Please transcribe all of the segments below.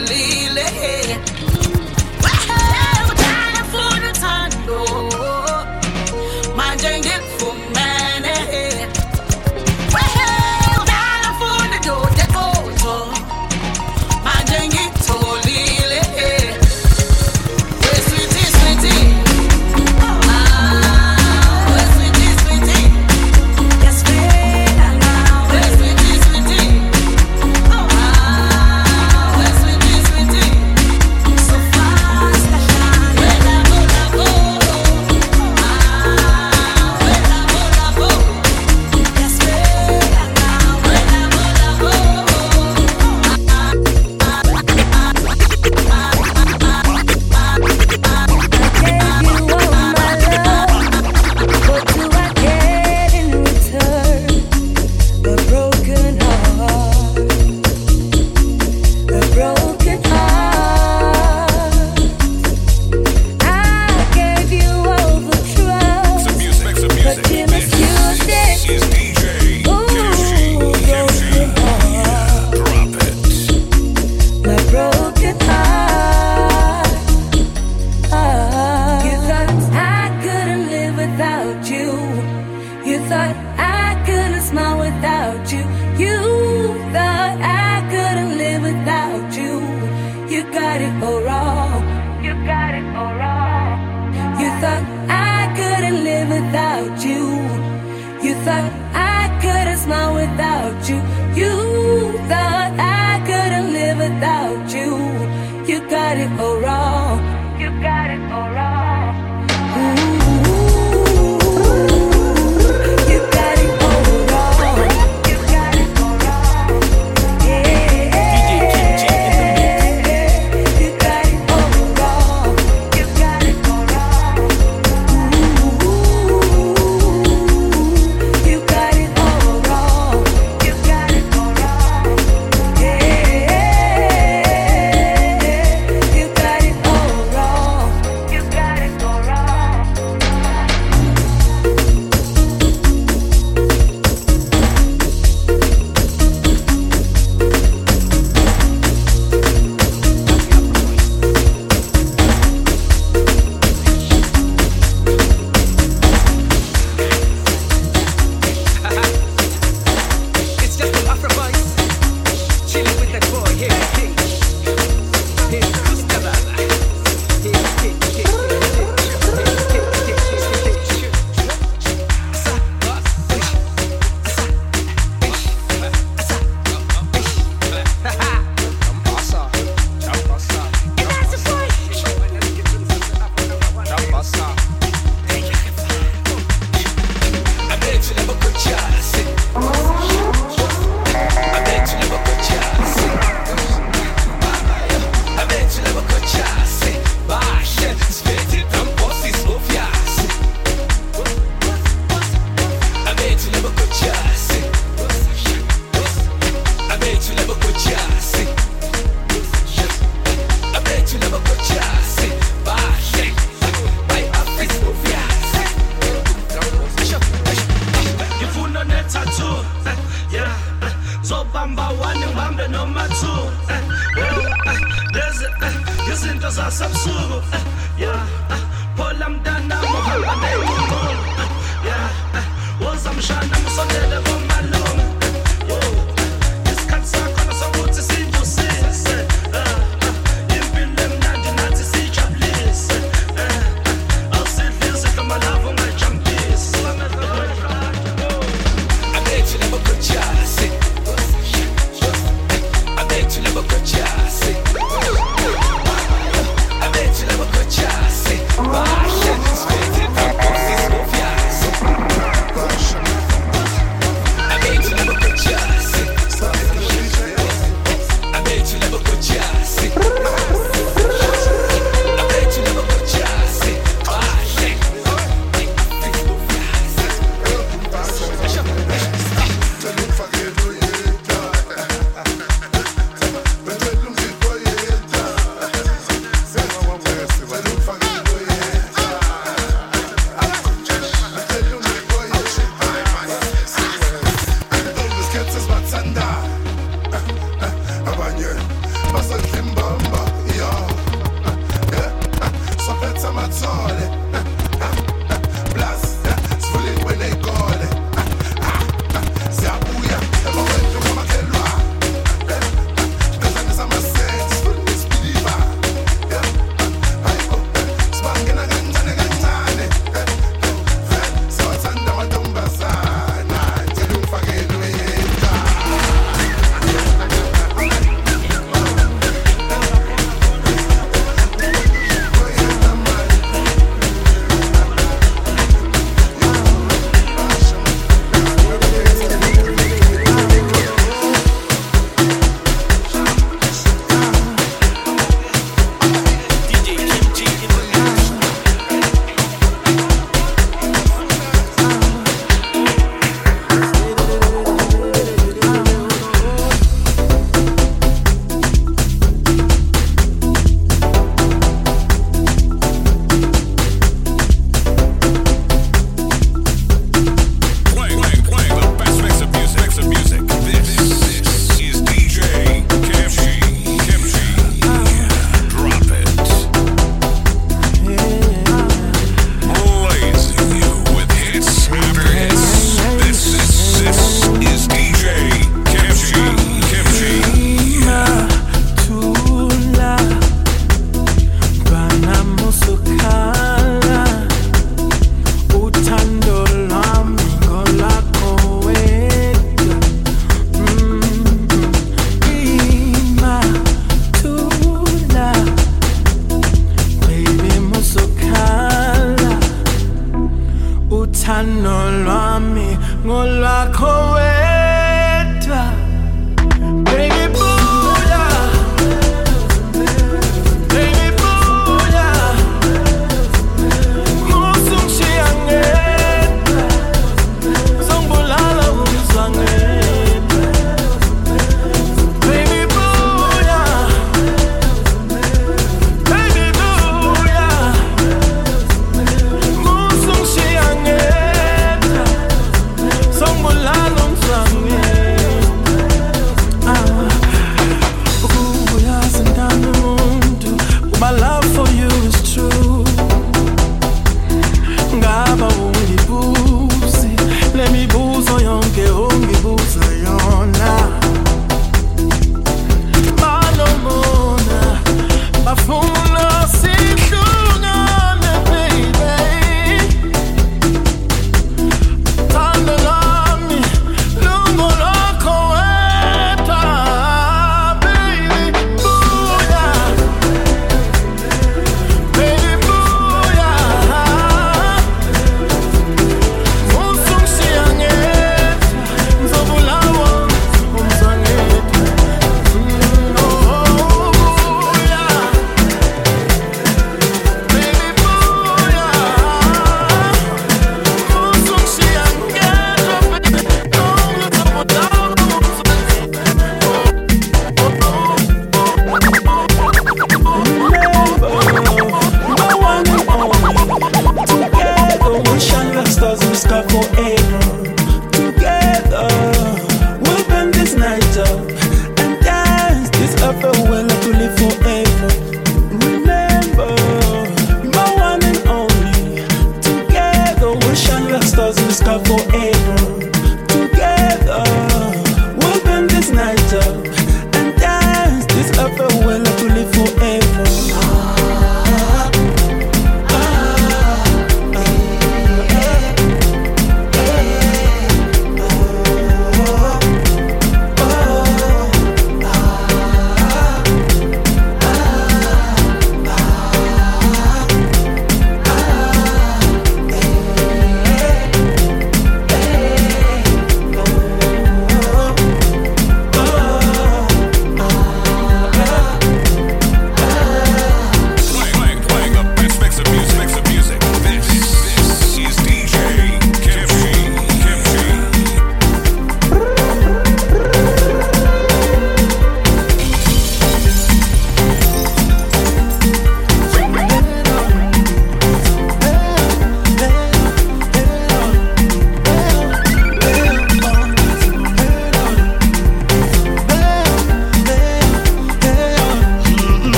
ngitholile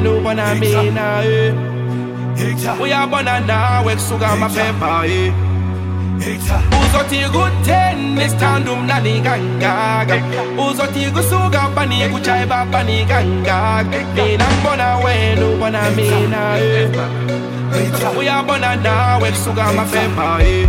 me banana bona me na eh. eh. We are bona na wek sugar ma pepper eh. uzoti kuteni sithanda umnani kangaka we kusuka bani kujayi babani kangaka mina ngibona wena ubona We eh. uyabona nawe kusuka amafema eh.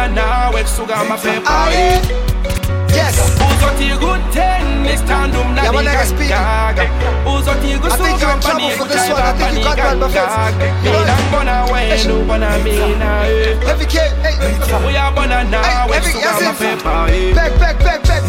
na na wek suga ma fe pari Yes. Uzo tigu ten mistandum na yeah, di gaga Uzo tigu suga ma ni kutaiba pa You gaga Mina mbona wenu mbona mina eh Every kid, hey Uya mbona na wek suga ma fe pari Back, back, back, back.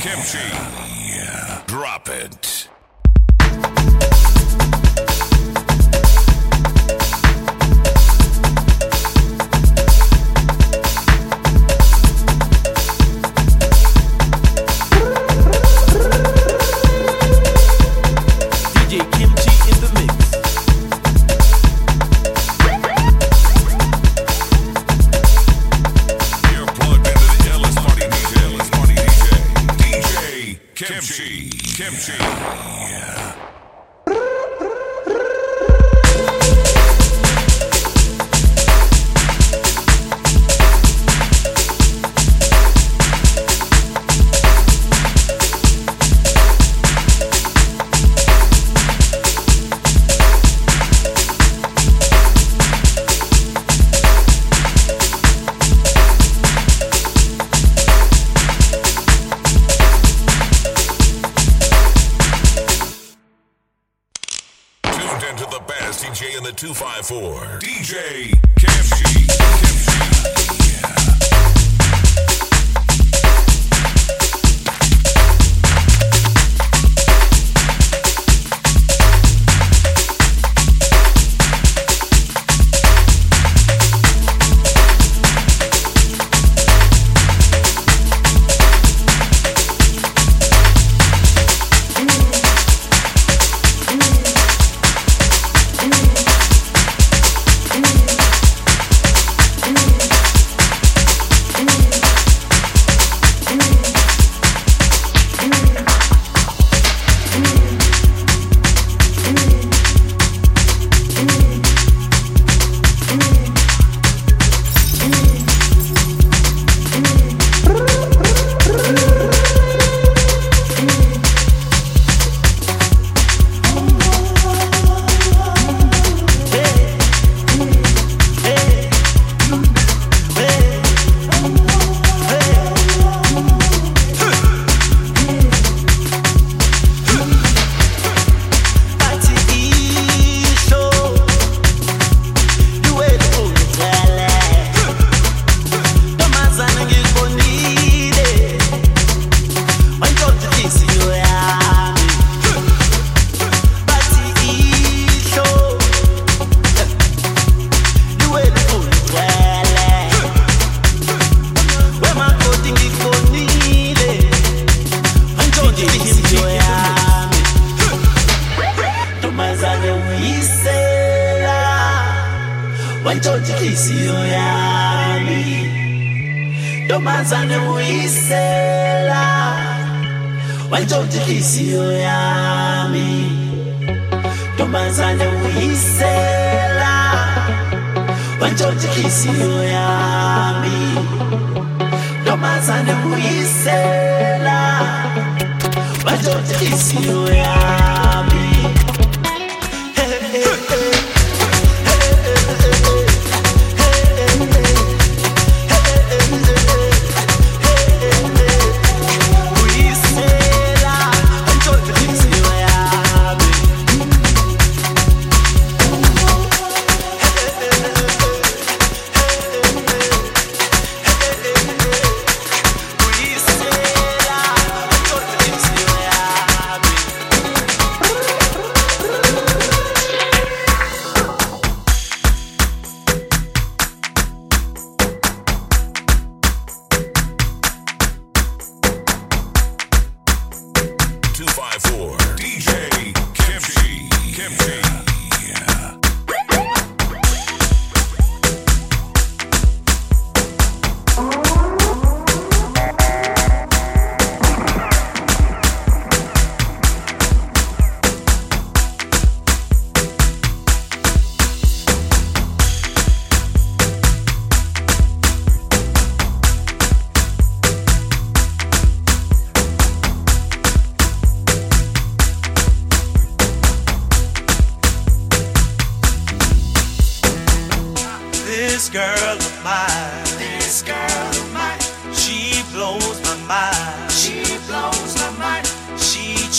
kimchi. Drop it.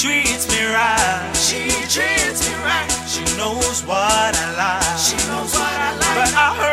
treats me right. She treats me right. She knows what I like. She knows what I like. But I heard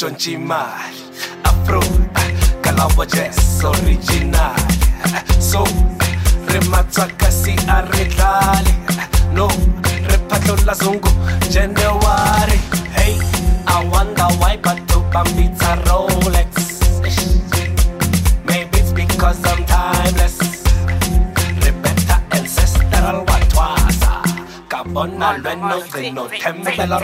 chonchimal Afro, eh, kalawa jazz original. So, eh, a No, re phatlola zongo January. Hey, I wonder why batho ba mbitsa Rolex. Maybe it's because I'm timeless. Re ancestral watwasa Ka bona lweno re no thembela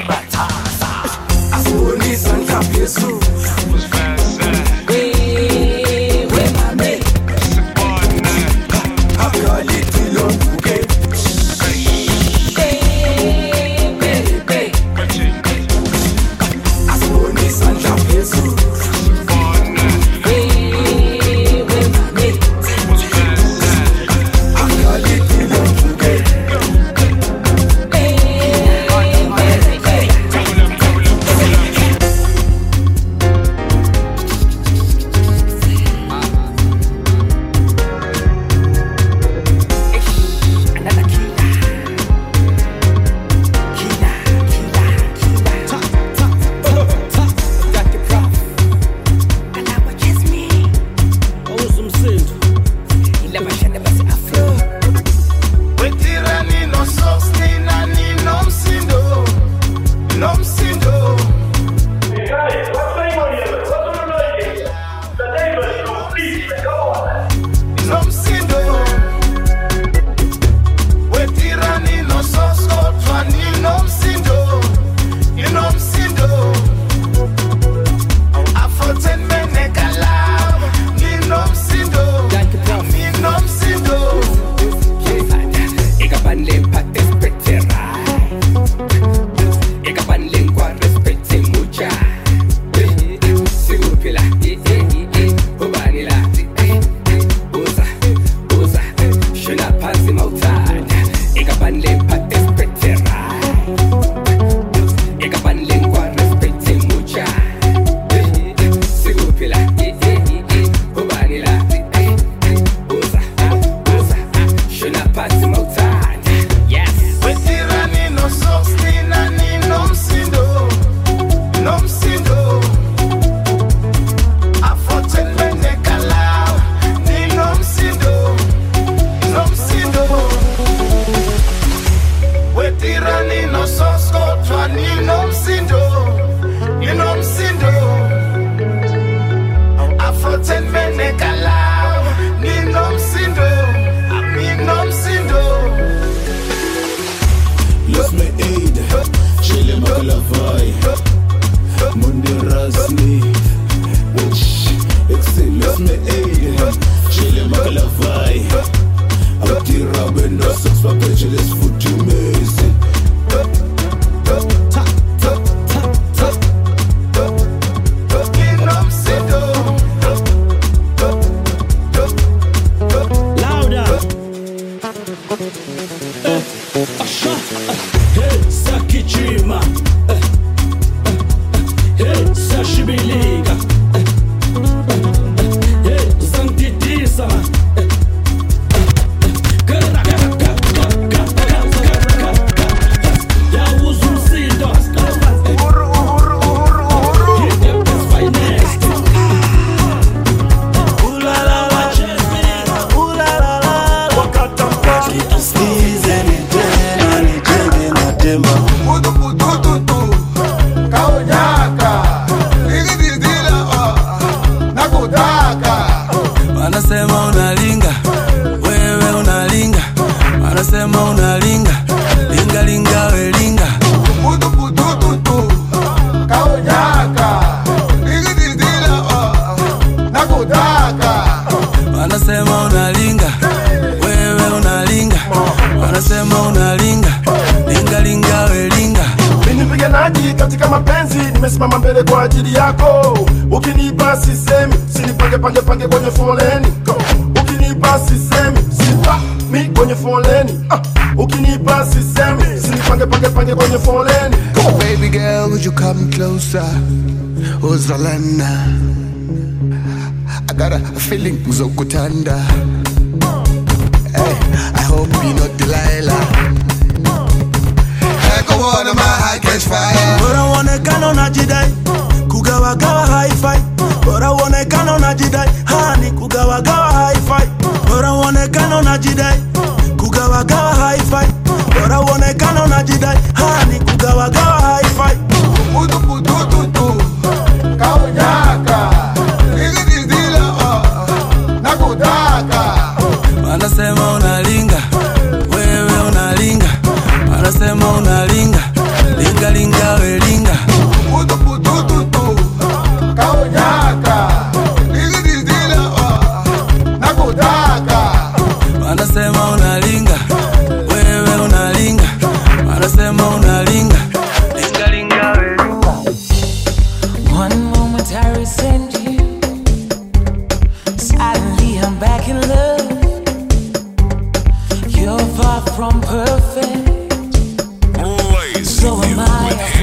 feeling uzokutanda.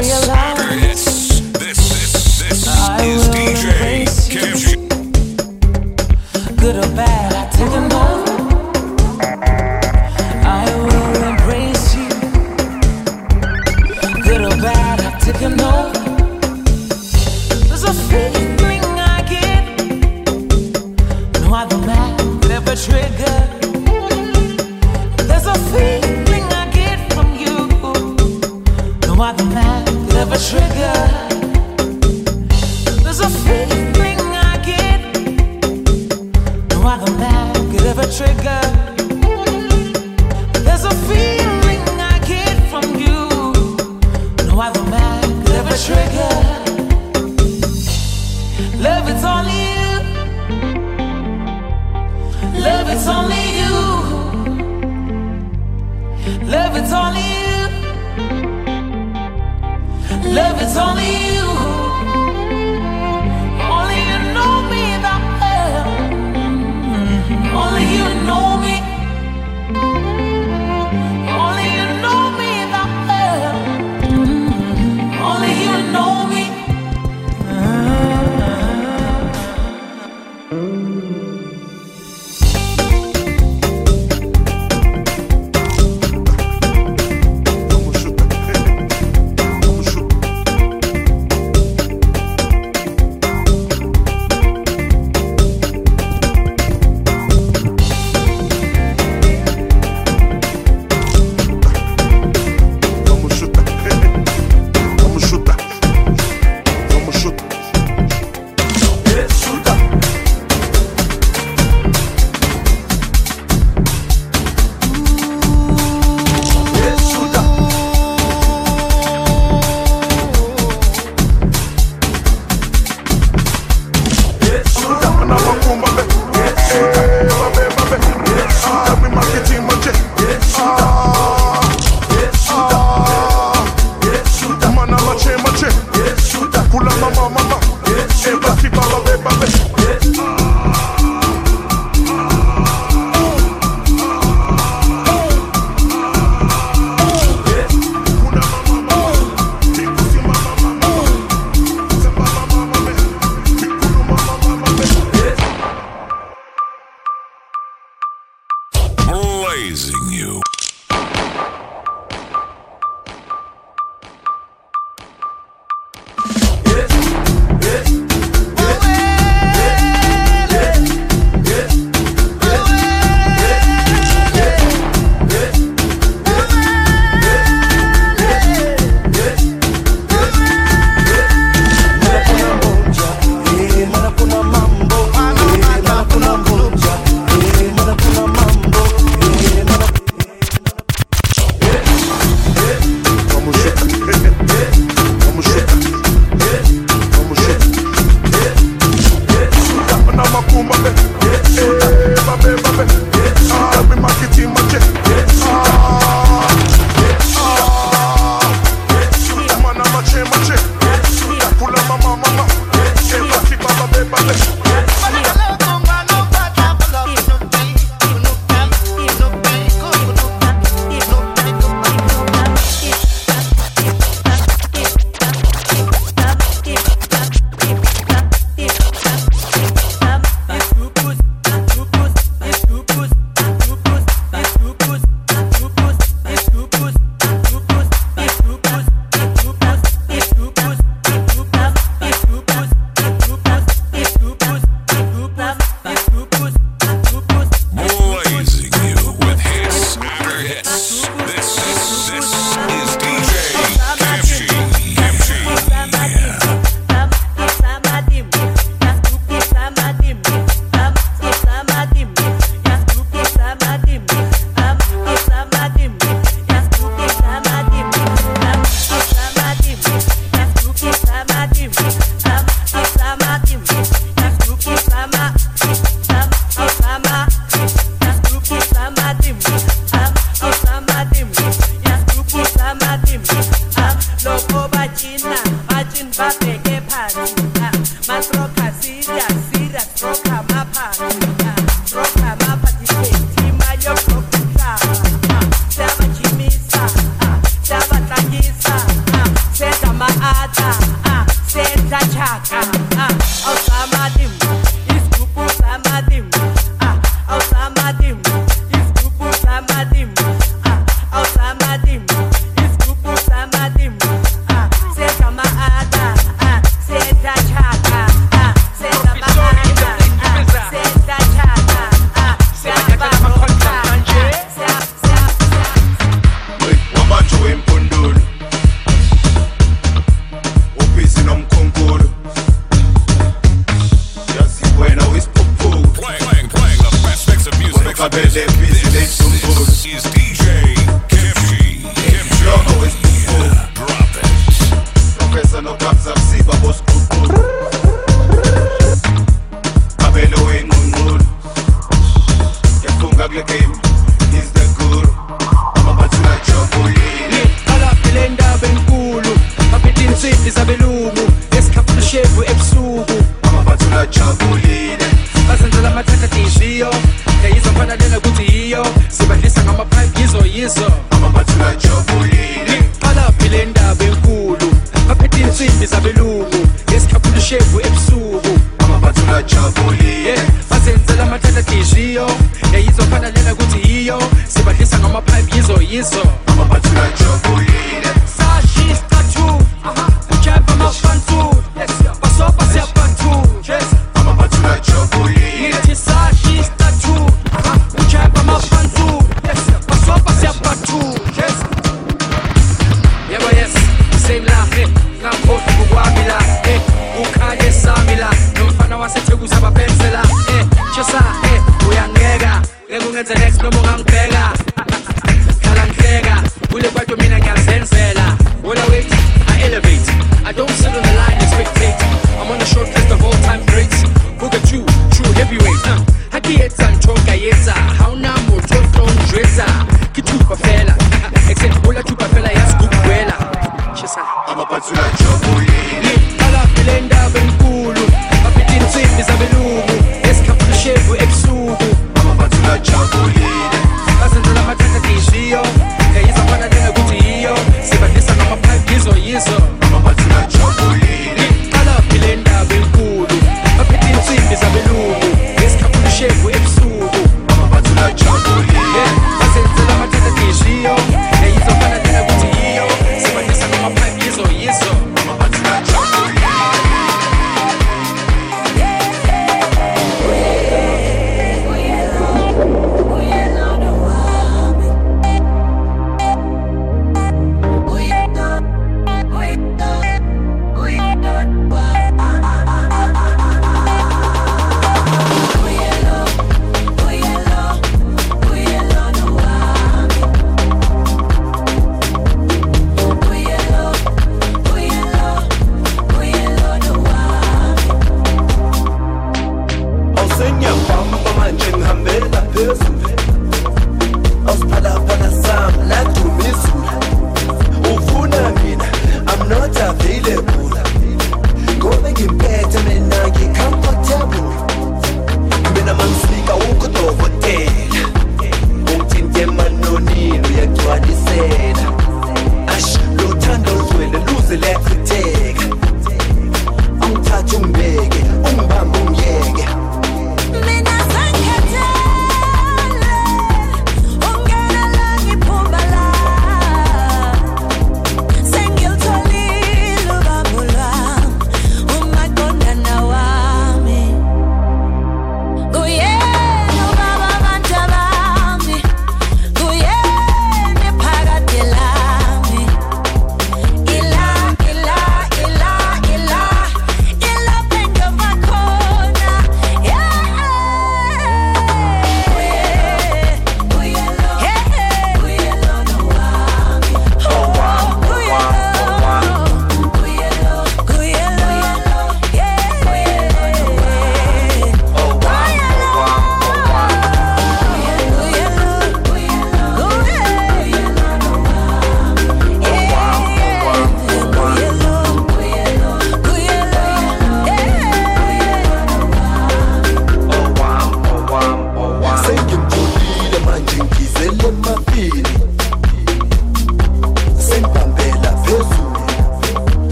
Realize